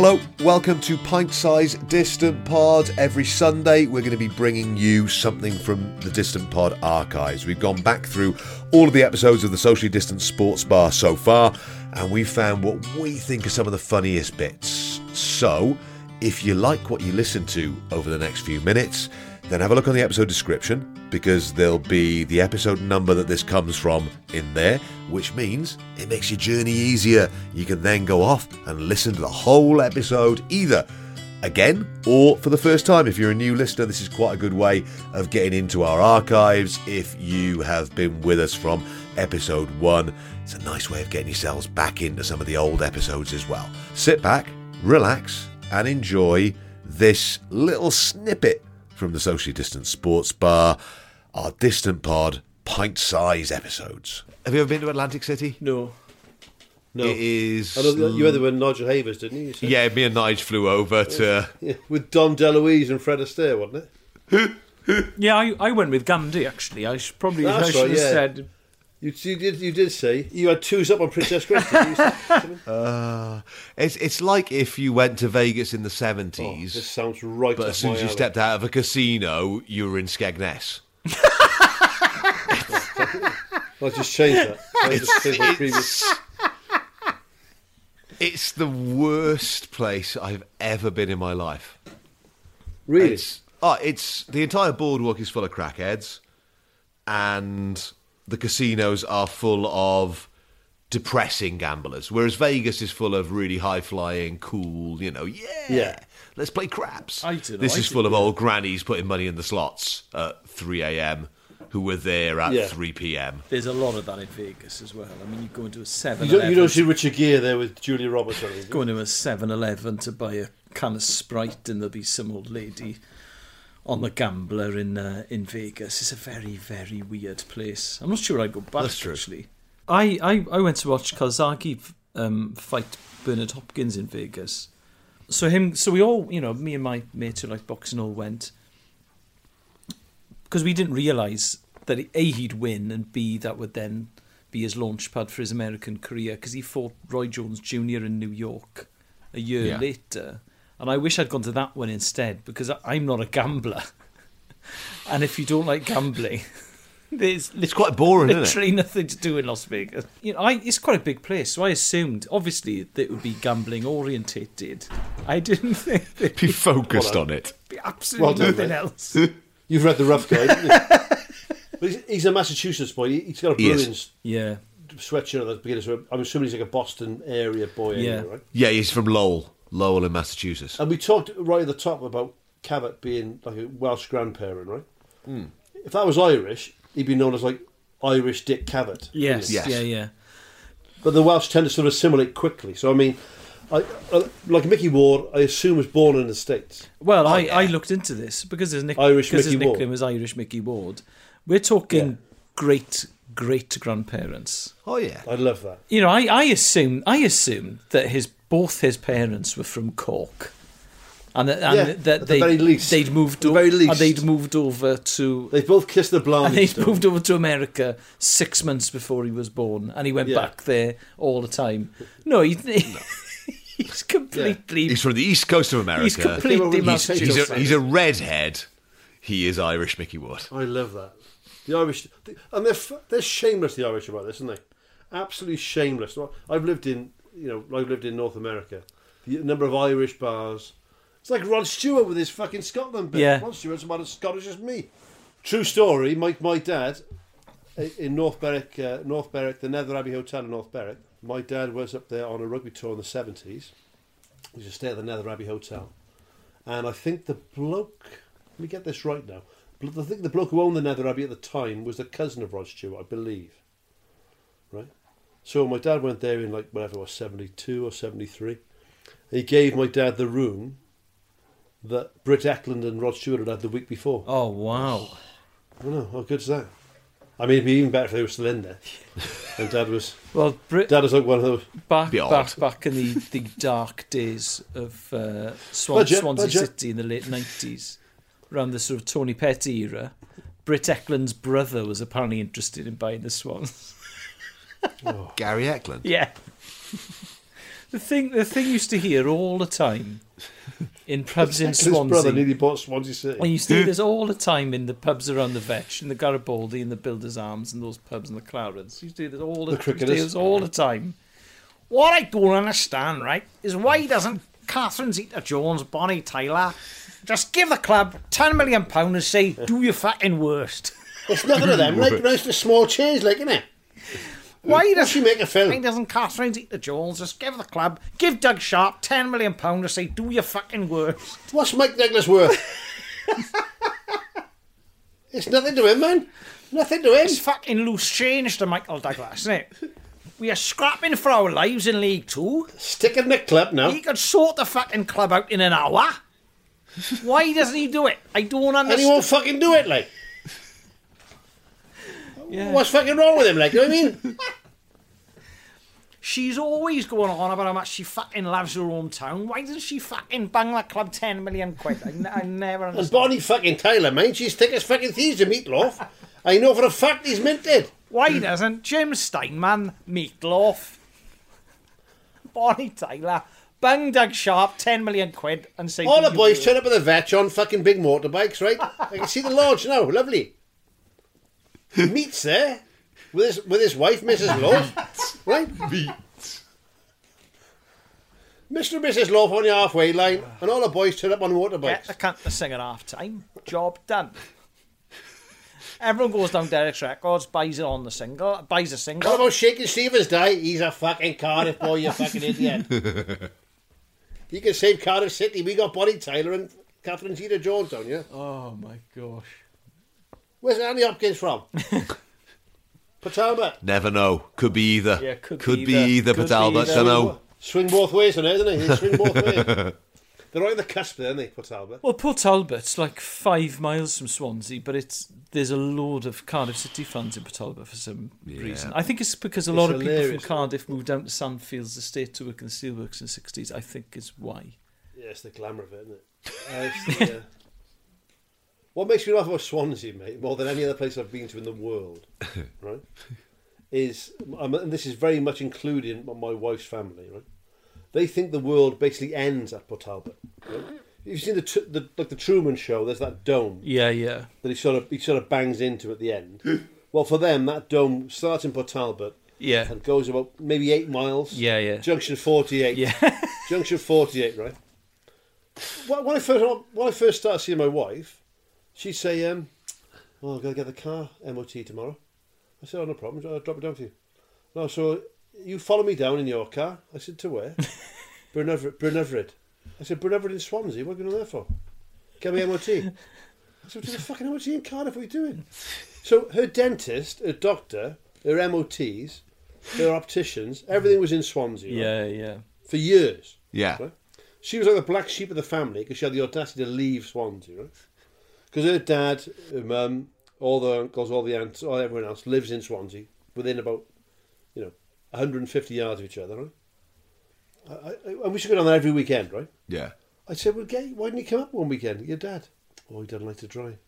Hello, welcome to Pint Size Distant Pod. Every Sunday, we're going to be bringing you something from the Distant Pod archives. We've gone back through all of the episodes of the Socially Distant Sports Bar so far, and we found what we think are some of the funniest bits. So, if you like what you listen to over the next few minutes, then have a look on the episode description because there'll be the episode number that this comes from in there, which means it makes your journey easier. You can then go off and listen to the whole episode either again or for the first time. If you're a new listener, this is quite a good way of getting into our archives. If you have been with us from episode one, it's a nice way of getting yourselves back into some of the old episodes as well. Sit back, relax, and enjoy this little snippet from the socially distant sports bar, our distant pod pint size episodes. Have you ever been to Atlantic City? No. No. It is. I know that you had there with Nigel Havers, didn't you? you? Yeah, me and Nige flew over to. Yeah, With Dom DeLuise and Fred Astaire, wasn't it? Yeah, I, I went with Gandhi actually. I should probably I should right, have yeah. said You, you did. You did say you had twos up on Princess Grace. Uh, it's it's like if you went to Vegas in the Oh, seventies, this sounds right. but as soon as you alley. stepped out of a casino, you were in Skegness. I'll just change that. I'll just change my previous. It's the worst place I've ever been in my life. Really? It's oh, it's the entire boardwalk is full of crackheads, and the casinos are full of depressing gamblers. Whereas Vegas is full of really high flying, cool. You know, yeah, Yeah. let's play craps. This is full of old grannies putting money in the slots at three a.m. who were there at Yeah. three p.m. there's a lot of that in Vegas as well. I mean, you go into a 7 You don't, you don't see Richard Gere there with Julia Roberts or anything. go into a 7-Eleven to buy a can of Sprite and there'll be some old lady on the gambler in uh, in Vegas. It's a very very weird place. I'm not sure I'd go back That's true. actually. I, I, I went to watch Calzaghe um, fight Bernard Hopkins in Vegas. So him, so we all, you know, me and my mates who like boxing all went because we didn't realise that a he'd win and b that would then be his launch pad for his American career because he fought Roy Jones Jr. in New York a year Yeah. later, and I wish I'd gone to that one instead because I'm not a gambler, and if you don't like gambling. There's It's quite boring, isn't it? literally nothing to do in Las Vegas. You know, I, it's quite a big place, so I assumed, obviously, that it would be gambling orientated. I didn't think there'd Be focused on it. be absolutely Well done, nothing mate. else. You've read the rough guide. haven't you? but he's, he's a Massachusetts boy. He- He's got a He is. Bruins Yeah, sweatshirt at the beginning. So I'm assuming he's like a Boston area boy, Yeah. anyway, right? Yeah, he's from Lowell, Lowell in Massachusetts. And we talked right at the top about Cavett being like a Welsh grandparent, right? Hmm. If that was Irish, he'd be known as like Irish Dick Cavett. yes, Yes. yeah, yeah. But the Welsh tend to sort of assimilate quickly. So I mean, I, uh, like Micky Ward, I assume was born in the states. Well, I, yeah. I looked into this because his, nick- Irish because his Micky Ward. was Irish Micky Ward. We're talking Yeah. great great grandparents. Oh yeah, I love that. You know, I, I assume I assume that his both his parents were from Cork, and that, and Yeah, that at the they very least. they'd moved At the o- least. and they'd moved over to They both kissed the and they'd Stone. moved over to America six months before he was born, and he went Yeah. back there all the time. No, he, he's completely he's from the east coast of America. he's completely He's- He's a, he's a redhead. He is Irish Micky Ward. I love that. The Irish, and they're f- they're shameless. The Irish about this, aren't they? Absolutely shameless. I've lived in you know I've lived in North America. The number of Irish bars. It's like Rod Stewart with his fucking Scotland bit. Yeah. Rod Stewart's about as Scottish as me. True story. My my dad in North Berwick, uh, North Berwick, the Nether Abbey Hotel in North Berwick. My dad was up there on a rugby tour in the seventies. He used to stay at the Nether Abbey Hotel, and I think the bloke. Let me get this right now. I think the bloke who owned the Nether Abbey at the time was the cousin of Rod Stewart, I believe. Right. So my dad went there in like whatever it was, seventy two or seventy three. He gave my dad the room that Britt Ekland and Rod Stewart had had the week before. Oh wow! I don't know how good's that. I mean, it'd be even better if they were still in there. and Dad was Well, Brit- Dad was like one of those. back Be odd. back back in the, the dark days of uh, Swan, Budget, Swansea budget. City in the late nineties, around the sort of Tony Petty era. Britt Ekland's brother was apparently interested in buying the Swans. Gary Ekland. Yeah. The thing, the thing used to hear all the time in pubs in His brother Swansea. nearly bought Swansea City. I used to hear this all the time in the pubs around the Vetch, in the Garibaldi, and the Builders Arms, and those pubs in the Clarence. Used to hear this all the, The cricketers. used to hear this all the time. What I don't understand, right, is why doesn't Catherine Zeta-Jones, Bonnie Tyler, just give the club ten million pounds and say, "Do your fucking worst." It's nothing of them, like, it's just small change, like, innit? Why What's does she make a Why film? doesn't Catherine the jewels. just give the club, give Doug Sharpe ten million pounds to say, "Do your fucking worst"? What's Mike Douglas worth? it's nothing to him, man. Nothing to him. It's fucking loose change to Michael Douglas, isn't it? We are scrapping for our lives in League Two. Stick in the club now. He could sort the fucking club out in an hour. Why doesn't he do it? I don't And he won't fucking do it, like. Yeah. What's fucking wrong with him, like, you know what I mean? She's always going on about how much she fucking loves her hometown. Why doesn't she fucking bang that club 10 million quid? I, n- I never And understand. Bonnie fucking Tyler, man, she's thick as fucking thieves of meatloaf. I know for a fact he's minted. Why doesn't Jim Steinman, Meatloaf, Bonnie Tyler, bang Doug Sharpe 10 million quid and say... All the boys turn up at the vetch on fucking big motorbikes, right? I can see the lodge now, lovely. Meets there with his with his wife, Mrs. Loaf, right? Mr. and Mrs. Love on the halfway line, and all the boys turn up on Get the motorbikes. cunt to sing at half time. Job done. Everyone goes down Derek's Records, buys it on the single, buys a What single. about Shakin' Stevens Day? He's a fucking Cardiff boy, you fucking idiot. he can save Cardiff City. We got Bonnie Tyler and Catherine Zeta Jones down you. Oh my gosh. Where's Andy Hopkins from? Port Talbot. Never know. Could be either. Yeah, could could be be either. either, Could but be either. don't know. Swing both ways on it, isn't it? Swing both ways. They're right on the cusp there, aren't they, Port Talbot? Well, Port Talbot's like five miles from Swansea, but it's there's a load of Cardiff City fans in Port Talbot for some Yeah. reason. I think it's because a It's lot of people from Cardiff moved down to Sandfields Estate to work in the steelworks in the 60s. I think is why. Yeah, it's the glamour of it, isn't it? Uh, it's the, uh, what makes me laugh about Swansea, mate, more than any other place I've been to in the world, right, is, um, and this is very much including my wife's family, right? They think the world basically ends at Port Talbot. Right? You've seen the, the like the Truman Show. There's that dome Yeah, yeah. that he sort of he sort of bangs into at the end. well, for them, that dome starts in Port Talbot Yeah. and goes about maybe eight miles. Yeah, yeah. Junction 48. Yeah. Junction 48, right? When I first when I first started seeing my wife, she'd say, um, "Oh, I've got to get the car MOT tomorrow." I said, "Oh, no problem. I'll drop it down for you." No, so you follow me down in your car. I said, "To where?" Bryn Everett. I said, "Bryn Everett in Swansea. What are you going there for?" Get me MOT. I said, "What the fucking MOT in Cardiff? What are you doing?" So her dentist, her doctor, her MOTs, her opticians, everything was in Swansea. right? Yeah, yeah. For years. Yeah. Right? She was like the black sheep of the family because she had the audacity to leave Swansea, right? Because her dad, her mum, all the uncles, all the aunts, all everyone else lives in Swansea within about, you know, 150 yards of each other, right? I, I, and we should go down there every weekend, right? Yeah. I said, well, gay, why didn't you come up one weekend? Your dad? Oh, he doesn't like to drive.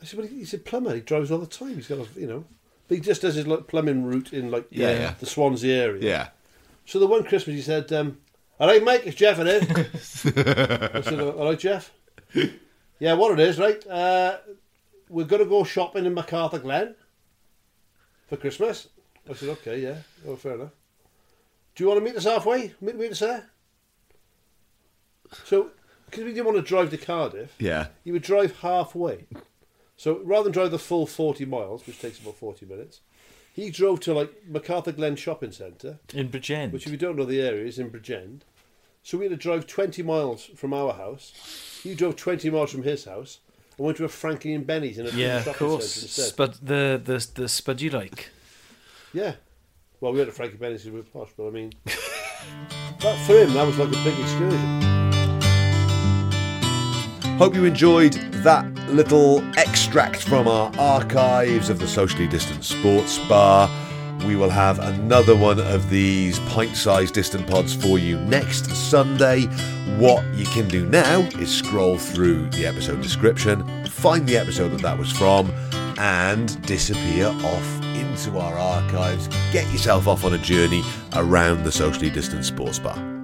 I said, well, he's a plumber. He drives all the time. He's got a, you know, but he just does his like, plumbing route in like Yeah, the, yeah. the Swansea area. Yeah. So the one Christmas he said, um, "All right, Mike, it's Jeff in here." I said, "All right, Jeff." Yeah, what it is, right? Uh, we're going to go shopping in McArthurGlen for Christmas. I said, "Okay, yeah, oh, fair enough." Do you want to meet us halfway? Meet, meet us there. So, because we didn't want to drive to Cardiff, Yeah. you would drive halfway. So rather than drive the full 40 miles, which takes about 40 minutes, he drove to like McArthurGlen Shopping Centre, In Bridgend. which if you don't know the area is in Bridgend. So we had to drive 20 miles from our house. You drove 20 miles from his house and went to a Frankie and Benny's in a yeah, shopping of course. centre instead. Spud, the the the spud you like. yeah. Well, we went to Frankie and Benny's because we were posh, but I mean, that, for him, that was like a big excursion. Hope you enjoyed that little extract from our archives of the socially distant sports bar. We will have another one of these pint sized distant pods for you next Sunday. What you can do now is scroll through the episode description, find the episode that that was from, and disappear off into our archives. Get yourself off on a journey around the socially distant sports bar.